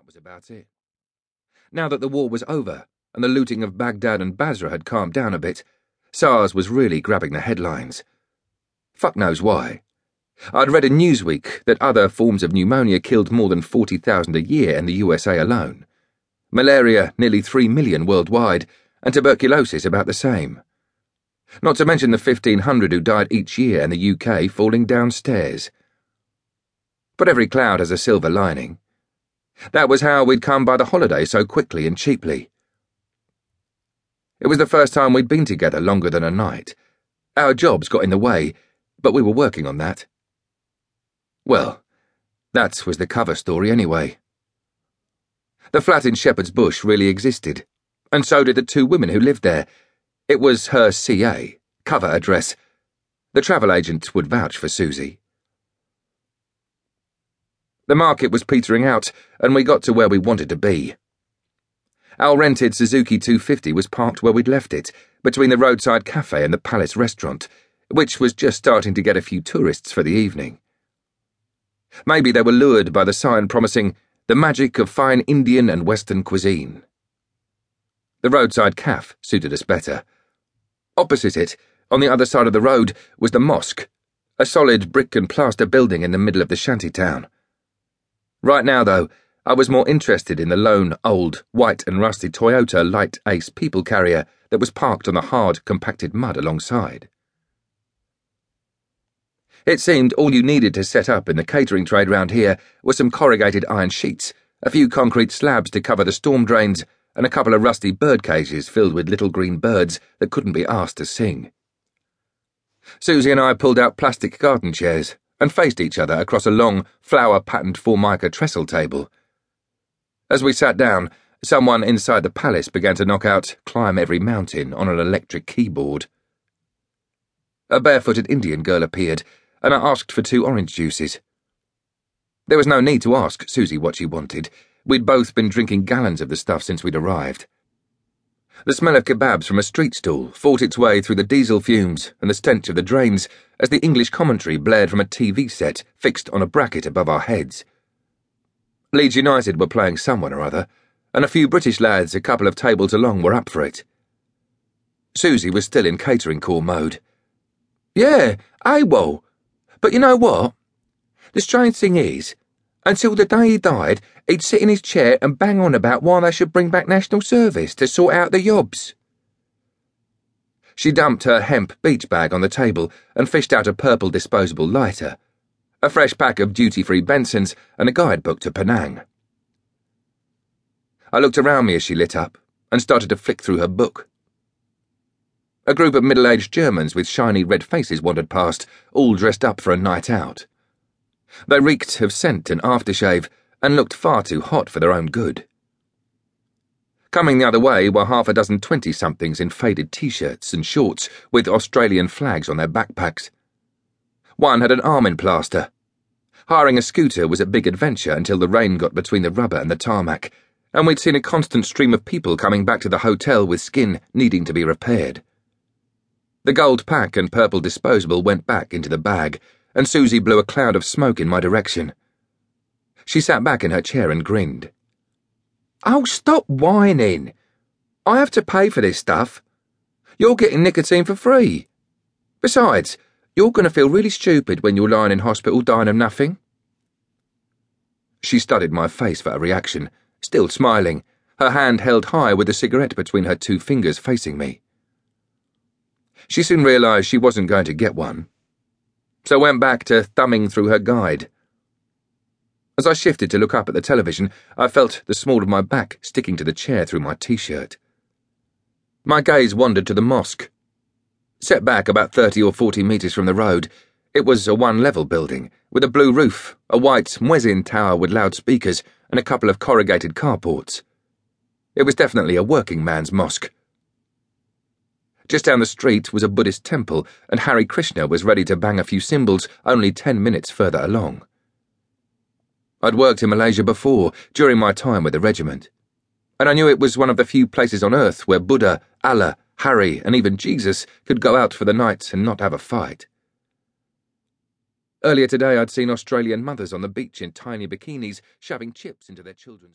That was about it. Now that the war was over and the looting of Baghdad and Basra had calmed down a bit, SARS was really grabbing the headlines. Fuck knows why. I'd read in Newsweek that other forms of pneumonia killed more than 40,000 a year in the USA alone. Malaria, nearly 3 million worldwide, and tuberculosis about the same. Not to mention the 1,500 who died each year in the UK falling downstairs. But every cloud has a silver lining. That was how we'd come by the holiday so quickly and cheaply. It was the first time we'd been together longer than a night. Our jobs got in the way, but we were working on that. Well, that was the cover story anyway. The flat in Shepherd's Bush really existed, and so did the two women who lived there. It was her CA, cover address. The travel agent would vouch for Susie. The market was petering out, and we got to where we wanted to be. Our rented Suzuki 250 was parked where we'd left it, between the roadside cafe and the Palace restaurant, which was just starting to get a few tourists for the evening. Maybe they were lured by the sign promising the magic of fine Indian and Western cuisine. The roadside cafe suited us better. Opposite it, on the other side of the road, was the mosque, a solid brick and plaster building in the middle of the shanty town. Right now, though, I was more interested in the lone, old, white and rusty Toyota LiteAce people carrier that was parked on the hard, compacted mud alongside. It seemed all you needed to set up in the catering trade round here were some corrugated iron sheets, a few concrete slabs to cover the storm drains, and a couple of rusty bird cages filled with little green birds that couldn't be asked to sing. Susie and I pulled out plastic garden chairs and faced each other across a long, flower patterned formica trestle table. As we sat down, someone inside the palace began to knock out Climb Every Mountain on an electric keyboard. A barefooted Indian girl appeared, and I asked for two orange juices. There was no need to ask Susie what she wanted. We'd both been drinking gallons of the stuff since we'd arrived. The smell of kebabs from a street stall fought its way through the diesel fumes and the stench of the drains as the English commentary blared from a TV set fixed on a bracket above our heads. Leeds United were playing someone or other, and a few British lads a couple of tables along were up for it. Susie was still in catering call mode. Yeah, AWOL. But you know what? The strange thing is, until the day he died, he'd sit in his chair and bang on about why they should bring back national service to sort out the yobs. She dumped her hemp beach bag on the table and fished out a purple disposable lighter, a fresh pack of duty free Bensons, and a guidebook to Penang. I looked around me as she lit up and started to flick through her book. A group of middle aged Germans with shiny red faces wandered past, all dressed up for a night out. They reeked of scent and aftershave and looked far too hot for their own good. Coming the other way were half a dozen twenty somethings in faded t shirts and shorts with Australian flags on their backpacks. One had an arm in plaster. Hiring a scooter was a big adventure until the rain got between the rubber and the tarmac, and we'd seen a constant stream of people coming back to the hotel with skin needing to be repaired. The gold pack and purple disposable went back into the bag and Susie blew a cloud of smoke in my direction. She sat back in her chair and grinned. Oh, stop whining. I have to pay for this stuff. You're getting nicotine for free. Besides, you're going to feel really stupid when you're lying in hospital dying of nothing. She studied my face for a reaction, still smiling, her hand held high with a cigarette between her two fingers facing me. She soon realised she wasn't going to get one so went back to thumbing through her guide. As I shifted to look up at the television, I felt the small of my back sticking to the chair through my t shirt. My gaze wandered to the mosque. Set back about 30 or 40 metres from the road, it was a one level building, with a blue roof, a white muezzin tower with loudspeakers, and a couple of corrugated carports. It was definitely a working man's mosque just down the street was a Buddhist temple, and Hare Krishna was ready to bang a few cymbals only ten minutes further along. I'd worked in Malaysia before, during my time with the regiment, and I knew it was one of the few places on earth where Buddha, Allah, Harry, and even Jesus could go out for the night and not have a fight. Earlier today, I'd seen Australian mothers on the beach in tiny bikinis shoving chips into their children's